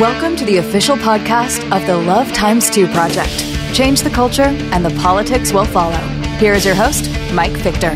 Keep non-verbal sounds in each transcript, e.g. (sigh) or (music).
Welcome to the official podcast of the Love Times 2 Project. Change the culture, and the politics will follow. Here is your host, Mike Victor.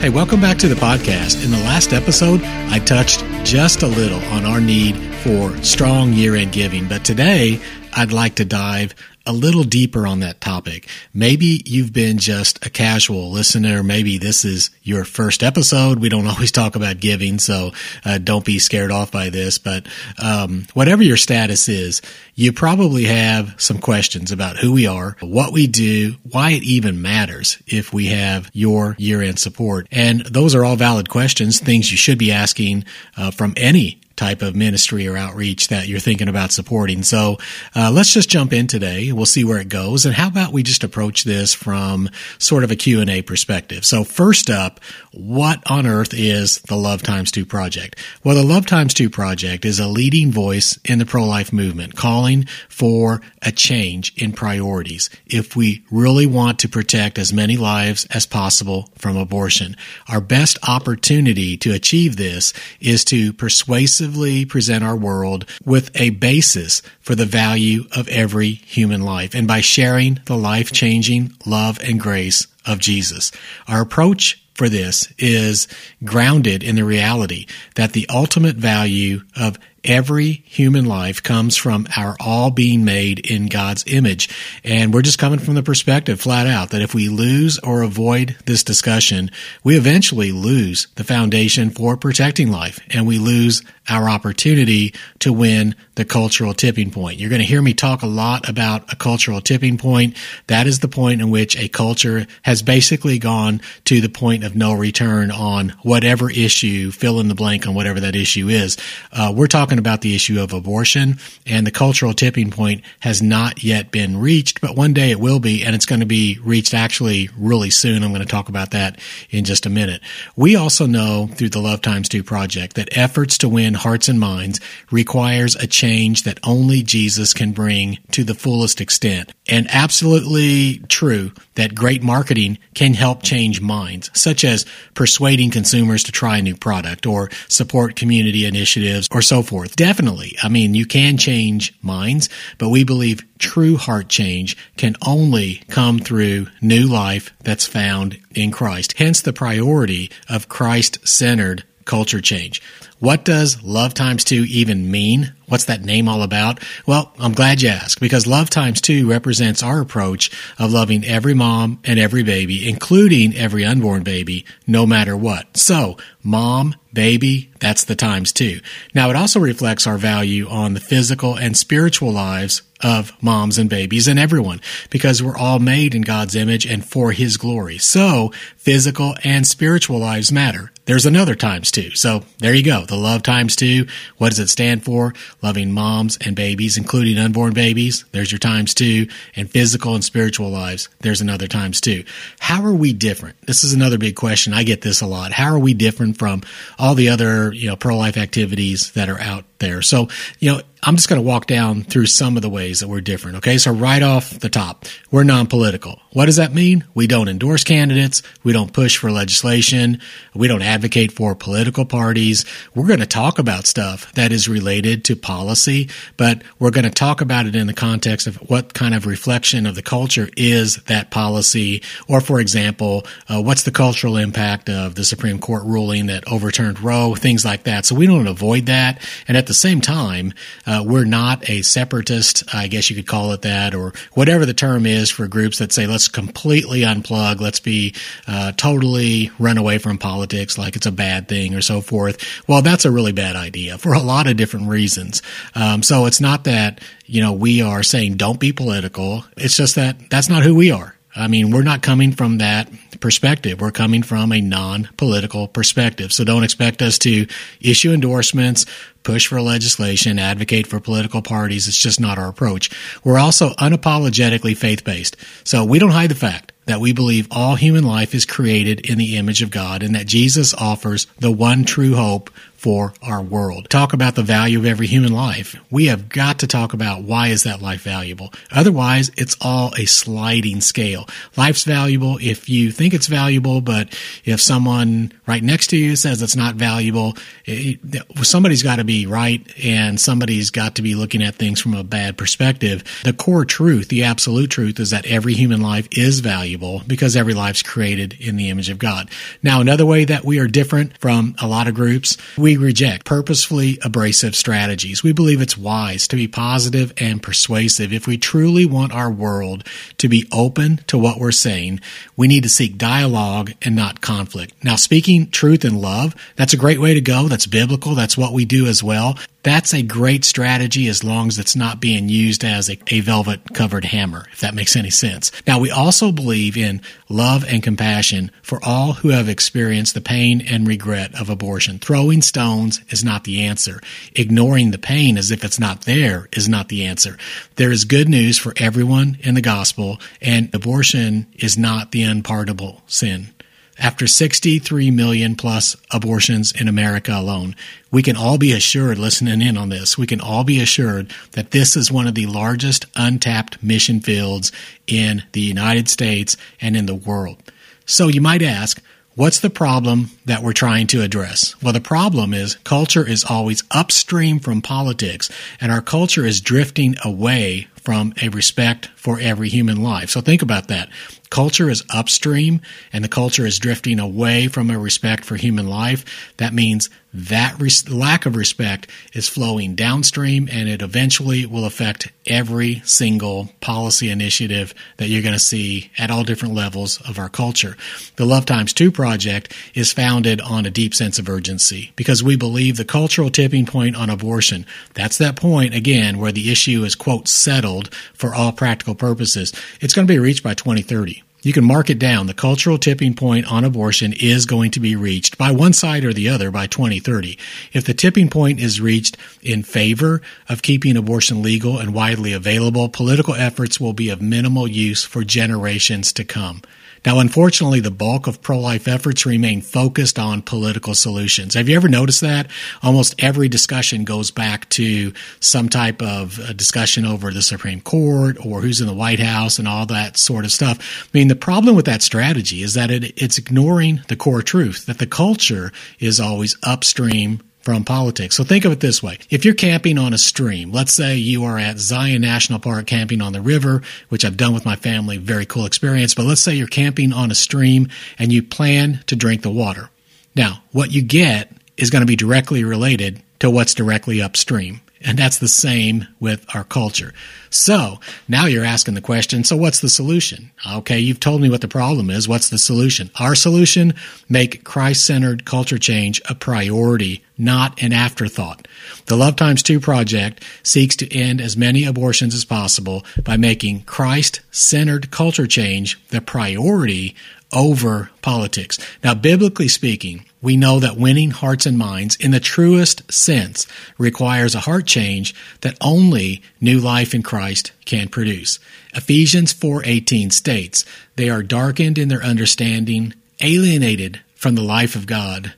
Hey, welcome back to the podcast. In the last episode, I touched just a little on our need for strong year end giving, but today I'd like to dive a little deeper on that topic. Maybe you've been just a casual listener. Maybe this is your first episode. We don't (laughs) always talk about giving, so uh, don't be scared off by this. But um, whatever your status is, you probably have some questions about who we are, what we do, why it even matters if we have your year end support. And those are all valid questions, things you should be asking uh, from any type of ministry or outreach that you're thinking about supporting. So uh, let's just jump in today. We'll see where it goes. And how about we just approach this from sort of a Q&A perspective? So first up, what on earth is the Love Times 2 project? Well, the Love Times 2 project is a leading voice in the pro-life movement calling for a change in priorities if we really want to protect as many lives as possible from abortion. Our best opportunity to achieve this is to persuasively present our world with a basis for the value of every human life and by sharing the life changing love and grace of Jesus. Our approach for this is grounded in the reality that the ultimate value of every human life comes from our all being made in God's image. And we're just coming from the perspective flat out that if we lose or avoid this discussion, we eventually lose the foundation for protecting life and we lose our opportunity to win the cultural tipping point. You're going to hear me talk a lot about a cultural tipping point. That is the point in which a culture has basically gone to the point of no return on whatever issue, fill in the blank on whatever that issue is. Uh, we're talking talking about the issue of abortion, and the cultural tipping point has not yet been reached, but one day it will be, and it's going to be reached actually really soon. I'm going to talk about that in just a minute. We also know through the Love Times 2 project that efforts to win hearts and minds requires a change that only Jesus can bring to the fullest extent. And absolutely true that great marketing can help change minds, such as persuading consumers to try a new product or support community initiatives or so forth. Definitely. I mean, you can change minds, but we believe true heart change can only come through new life that's found in Christ. Hence the priority of Christ centered culture change. What does Love Times 2 even mean? What's that name all about? Well, I'm glad you asked because Love Times 2 represents our approach of loving every mom and every baby, including every unborn baby, no matter what. So, mom, baby, that's the times two. Now, it also reflects our value on the physical and spiritual lives of moms and babies and everyone because we're all made in God's image and for His glory. So, physical and spiritual lives matter. There's another times two. So, there you go. The love times two. What does it stand for? Loving moms and babies, including unborn babies. There's your times two. And physical and spiritual lives. There's another times two. How are we different? This is another big question. I get this a lot. How are we different from all the other, you know, pro-life activities that are out there? So, you know, I'm just going to walk down through some of the ways that we're different. Okay. So right off the top, we're non-political. What does that mean? We don't endorse candidates. We don't push for legislation. We don't advocate for political parties. We're going to talk about stuff that is related to policy, but we're going to talk about it in the context of what kind of reflection of the culture is that policy. Or for example, uh, what's the cultural impact of the Supreme Court ruling that overturned Roe, things like that. So we don't avoid that. And at the same time, uh, we're not a separatist, I guess you could call it that, or whatever the term is for groups that say let's completely unplug, let's be uh, totally run away from politics like it's a bad thing or so forth. Well, that's a really bad idea for a lot of different reasons. Um, so it's not that you know we are saying don't be political. It's just that that's not who we are. I mean, we're not coming from that perspective. We're coming from a non-political perspective. So don't expect us to issue endorsements, push for legislation, advocate for political parties. It's just not our approach. We're also unapologetically faith-based. So we don't hide the fact that we believe all human life is created in the image of God and that Jesus offers the one true hope for our world. Talk about the value of every human life. We have got to talk about why is that life valuable? Otherwise, it's all a sliding scale. Life's valuable if you think it's valuable, but if someone right next to you says it's not valuable, it, somebody's got to be right and somebody's got to be looking at things from a bad perspective. The core truth, the absolute truth is that every human life is valuable because every life's created in the image of God. Now, another way that we are different from a lot of groups, we reject purposefully abrasive strategies. We believe it's wise to be positive and persuasive. If we truly want our world to be open to what we're saying, we need to seek dialogue and not conflict. Now, speaking truth and love, that's a great way to go. That's biblical. That's what we do as well. That's a great strategy as long as it's not being used as a, a, velvet covered hammer, if that makes any sense. Now, we also believe in love and compassion for all who have experienced the pain and regret of abortion. Throwing stones is not the answer. Ignoring the pain as if it's not there is not the answer. There is good news for everyone in the gospel, and abortion is not the unpardonable sin. After 63 million plus abortions in America alone, we can all be assured, listening in on this, we can all be assured that this is one of the largest untapped mission fields in the United States and in the world. So you might ask, What's the problem that we're trying to address? Well, the problem is culture is always upstream from politics, and our culture is drifting away from a respect for every human life. So think about that culture is upstream and the culture is drifting away from a respect for human life, that means that res- lack of respect is flowing downstream and it eventually will affect every single policy initiative that you're going to see at all different levels of our culture. The Love Times 2 project is founded on a deep sense of urgency because we believe the cultural tipping point on abortion, that's that point again where the issue is quote settled for all practical purposes. It's going to be reached by 2030. You can mark it down. The cultural tipping point on abortion is going to be reached by one side or the other by 2030. If the tipping point is reached in favor of keeping abortion legal and widely available, political efforts will be of minimal use for generations to come. Now, unfortunately, the bulk of pro life efforts remain focused on political solutions. Have you ever noticed that? Almost every discussion goes back to some type of uh, discussion over the Supreme Court or who's in the White House and all that sort of stuff. I mean, the problem with that strategy is that it, it's ignoring the core truth that the culture is always upstream from politics. So think of it this way. If you're camping on a stream, let's say you are at Zion National Park camping on the river, which I've done with my family, very cool experience, but let's say you're camping on a stream and you plan to drink the water. Now, what you get is going to be directly related to what's directly upstream. And that's the same with our culture. So now you're asking the question, so what's the solution? Okay, you've told me what the problem is. What's the solution? Our solution, make Christ centered culture change a priority, not an afterthought. The Love Times 2 project seeks to end as many abortions as possible by making Christ centered culture change the priority over politics. Now, biblically speaking, we know that winning hearts and minds in the truest sense requires a heart change that only new life in Christ can produce. Ephesians 4:18 states, "They are darkened in their understanding, alienated from the life of God."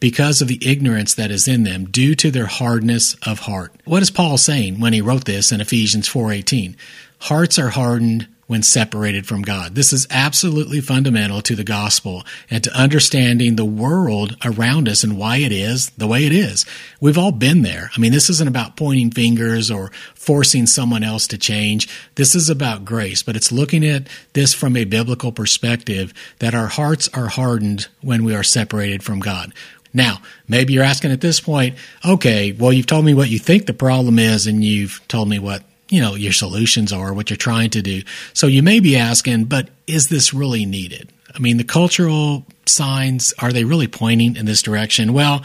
Because of the ignorance that is in them due to their hardness of heart. What is Paul saying when he wrote this in Ephesians 4:18? Hearts are hardened when separated from God. This is absolutely fundamental to the gospel and to understanding the world around us and why it is the way it is. We've all been there. I mean, this isn't about pointing fingers or forcing someone else to change. This is about grace, but it's looking at this from a biblical perspective that our hearts are hardened when we are separated from God. Now, maybe you're asking at this point, okay, well, you've told me what you think the problem is, and you've told me what you know, your solutions are, what you're trying to do. So you may be asking, but is this really needed? I mean, the cultural signs, are they really pointing in this direction? Well,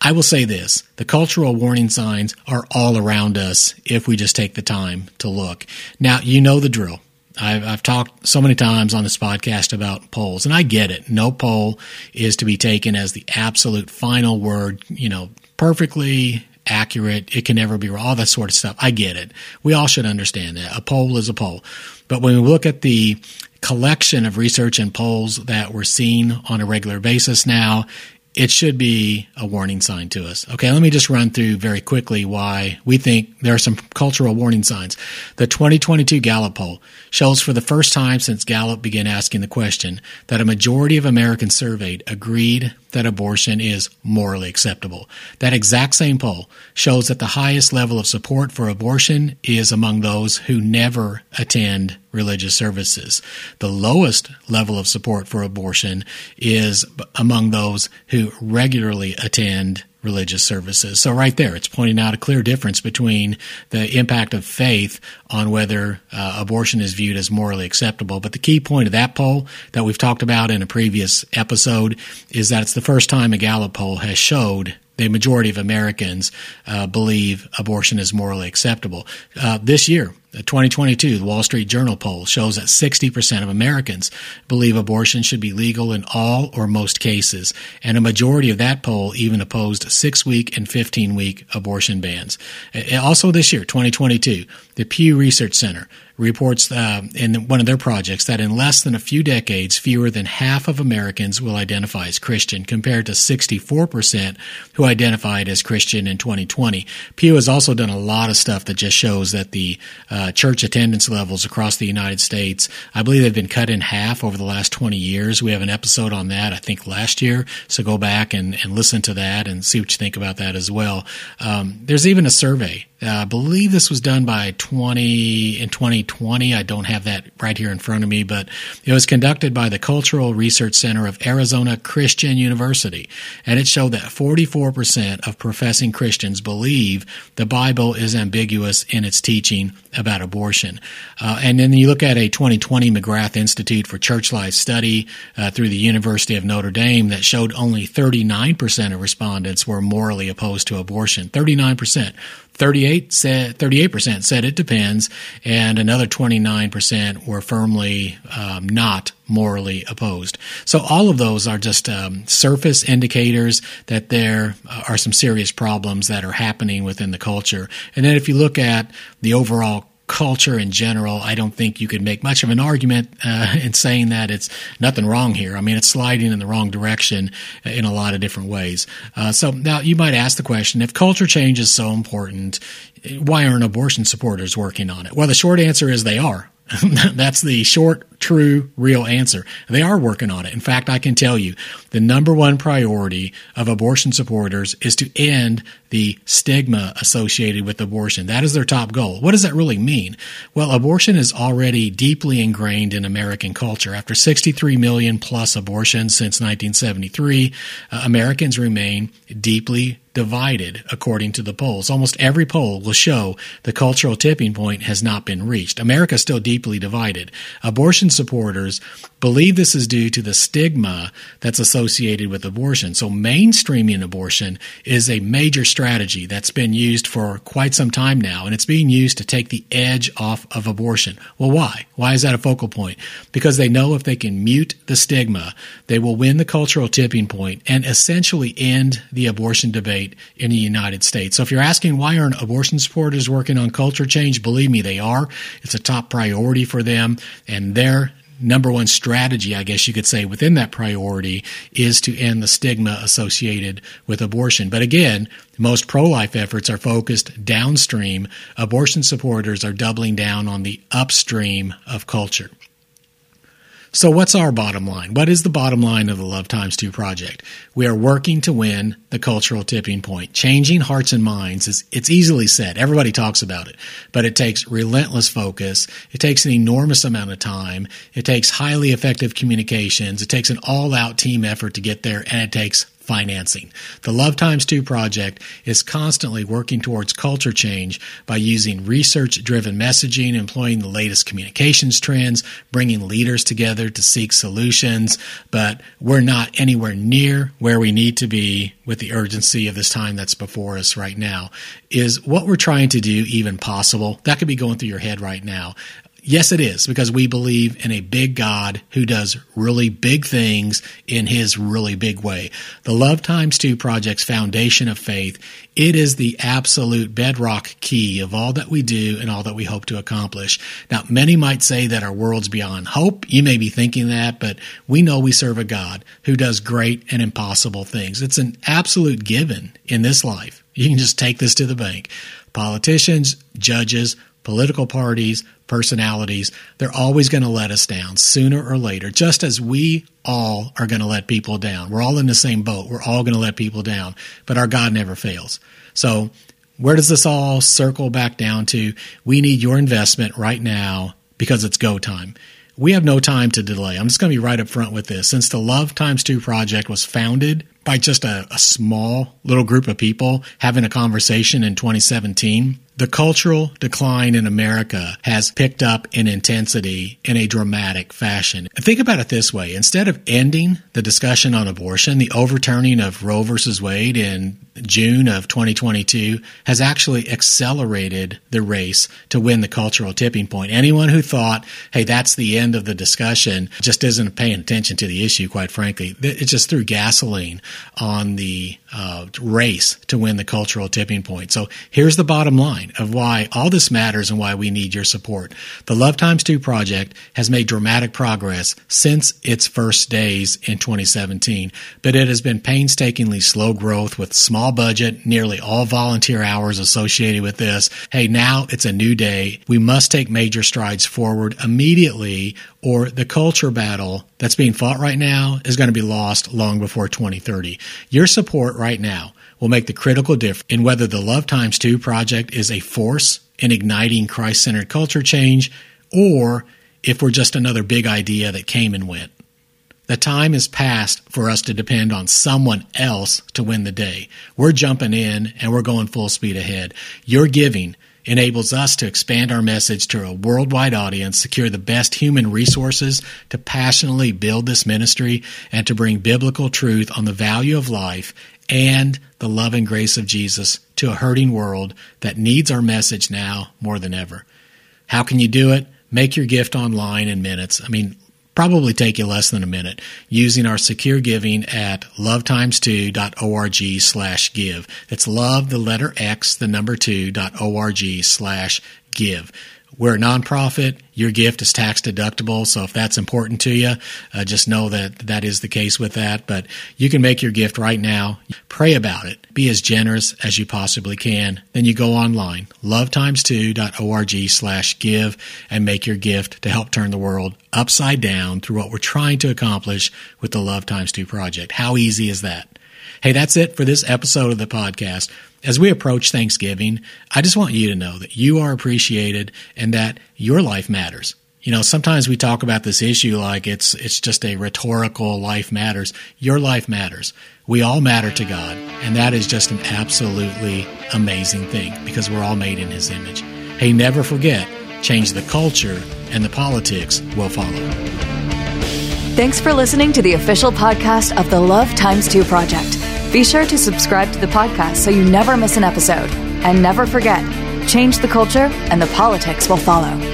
I will say this the cultural warning signs are all around us if we just take the time to look. Now, you know the drill. I've, I've, talked so many times on this podcast about polls, and I get it. No poll is to be taken as the absolute final word, you know, perfectly accurate. It can never be wrong. All that sort of stuff. I get it. We all should understand that. A poll is a poll. But when we look at the collection of research and polls that we're seeing on a regular basis now, it should be a warning sign to us. Okay, let me just run through very quickly why we think there are some cultural warning signs. The 2022 Gallup poll shows for the first time since Gallup began asking the question that a majority of Americans surveyed agreed that abortion is morally acceptable. That exact same poll shows that the highest level of support for abortion is among those who never attend religious services. The lowest level of support for abortion is among those who regularly attend religious services. So right there, it's pointing out a clear difference between the impact of faith on whether uh, abortion is viewed as morally acceptable. But the key point of that poll that we've talked about in a previous episode is that it's the first time a Gallup poll has showed the majority of Americans uh, believe abortion is morally acceptable. Uh, this year, 2022, the Wall Street Journal poll shows that 60% of Americans believe abortion should be legal in all or most cases, and a majority of that poll even opposed six week and 15 week abortion bans. Also, this year, 2022, the Pew Research Center reports uh, in one of their projects that in less than a few decades, fewer than half of Americans will identify as Christian, compared to 64% who identified as Christian in 2020. Pew has also done a lot of stuff that just shows that the uh, church attendance levels across the United States, I believe they've been cut in half over the last 20 years. We have an episode on that, I think, last year. So go back and, and listen to that and see what you think about that as well. Um, there's even a survey I believe this was done by 20 in 2020. I don't have that right here in front of me, but it was conducted by the Cultural Research Center of Arizona Christian University, and it showed that 44% of professing Christians believe the Bible is ambiguous in its teaching about abortion. Uh, and then you look at a 2020 McGrath Institute for Church Life study uh, through the University of Notre Dame that showed only 39% of respondents were morally opposed to abortion. 39%. 38 said 38% said it depends, and another 29% were firmly um, not morally opposed. So all of those are just um, surface indicators that there are some serious problems that are happening within the culture. And then if you look at the overall culture in general, I don't think you could make much of an argument uh, (laughs) in saying that it's nothing wrong here. I mean, it's sliding in the wrong direction in a lot of different ways. Uh, so now you might ask the question: If culture change is so important, why aren't abortion supporters working on it? Well, the short answer is they are. (laughs) That's the short, true, real answer. They are working on it. In fact, I can tell you the number one priority of abortion supporters is to end the stigma associated with abortion. That is their top goal. What does that really mean? Well, abortion is already deeply ingrained in American culture. After 63 million plus abortions since 1973, uh, Americans remain deeply divided according to the polls. Almost every poll will show the cultural tipping point has not been reached. America is still deeply divided. Abortion supporters believe this is due to the stigma that's associated with abortion. So mainstreaming abortion is a major strategy that's been used for quite some time now, and it's being used to take the edge off of abortion. Well, why? Why is that a focal point? Because they know if they can mute the stigma, they will win the cultural tipping point and essentially end the abortion debate in the United States. So if you're asking why aren't abortion supporters working on culture change, believe me, they are. It's a top priority for them, and their number one strategy, I guess you could say, within that priority is to end the stigma associated with abortion. But again, most pro life efforts are focused downstream. Abortion supporters are doubling down on the upstream of culture. So, what's our bottom line? What is the bottom line of the Love Times 2 project? We are working to win the cultural tipping point. Changing hearts and minds is it's easily said. Everybody talks about it, but it takes relentless focus. It takes an enormous amount of time. It takes highly effective communications. It takes an all-out team effort to get there, and it takes financing. The Love Times 2 project is constantly working towards culture change by using research driven messaging, employing the latest communications trends, bringing leaders together to seek solutions. But we're not anywhere near where we need to be with the urgency of this time that's before us right now. Is what we're trying to do even possible? That could be going through your head right now Yes, it is because we believe in a big God who does really big things in his really big way. The Love Times 2 Project's foundation of faith, it is the absolute bedrock key of all that we do and all that we hope to accomplish. Now, many might say that our world's beyond hope. You may be thinking that, but we know we serve a God who does great and impossible things. It's an absolute given in this life. You can just take this to the bank. Politicians, judges, political parties, personalities, they're always going to let us down sooner or later, just as we all are going to let people down. We're all in the same boat. We're all going to let people down, but our God never fails. So, where does this all circle back down to? We need your investment right now because it's go time. We have no time to delay. I'm just going to be right up front with this. Since the Love Times 2 project was founded by just a, a small little group of people having a conversation in 2017, the cultural decline in America has picked up in intensity in a dramatic fashion. Think about it this way. Instead of ending the discussion on abortion, the overturning of Roe versus Wade in June of 2022 has actually accelerated the race to win the cultural tipping point. Anyone who thought, hey, that's the end of the discussion just isn't paying attention to the issue, quite frankly. It just threw gasoline on the uh, race to win the cultural tipping point. So here's the bottom line of why all this matters and why we need your support. The Love Times 2 project has made dramatic progress since its first days in 2017, but it has been painstakingly slow growth with small budget, nearly all volunteer hours associated with this. Hey, now it's a new day. We must take major strides forward immediately or the culture battle that's being fought right now is going to be lost long before 2030. Your support right now will make the critical difference in whether the Love Times 2 project is a force in igniting Christ centered culture change or if we're just another big idea that came and went. The time is past for us to depend on someone else to win the day. We're jumping in and we're going full speed ahead. Your giving enables us to expand our message to a worldwide audience, secure the best human resources to passionately build this ministry, and to bring biblical truth on the value of life and the love and grace of Jesus to a hurting world that needs our message now more than ever. How can you do it? Make your gift online in minutes. I mean, probably take you less than a minute using our secure giving at lovetimes2.org slash give. It's love, the letter X, the number two dot org slash give. We're a nonprofit. Your gift is tax deductible. So if that's important to you, uh, just know that that is the case with that. But you can make your gift right now. Pray about it. Be as generous as you possibly can. Then you go online, lovetimes2.org slash give and make your gift to help turn the world upside down through what we're trying to accomplish with the Love Times 2 project. How easy is that? Hey, that's it for this episode of the podcast. As we approach Thanksgiving, I just want you to know that you are appreciated and that your life matters. You know, sometimes we talk about this issue like it's it's just a rhetorical life matters. Your life matters. We all matter to God, and that is just an absolutely amazing thing because we're all made in his image. Hey, never forget, change the culture and the politics will follow. Thanks for listening to the official podcast of the Love Times 2 Project. Be sure to subscribe to the podcast so you never miss an episode. And never forget, change the culture and the politics will follow.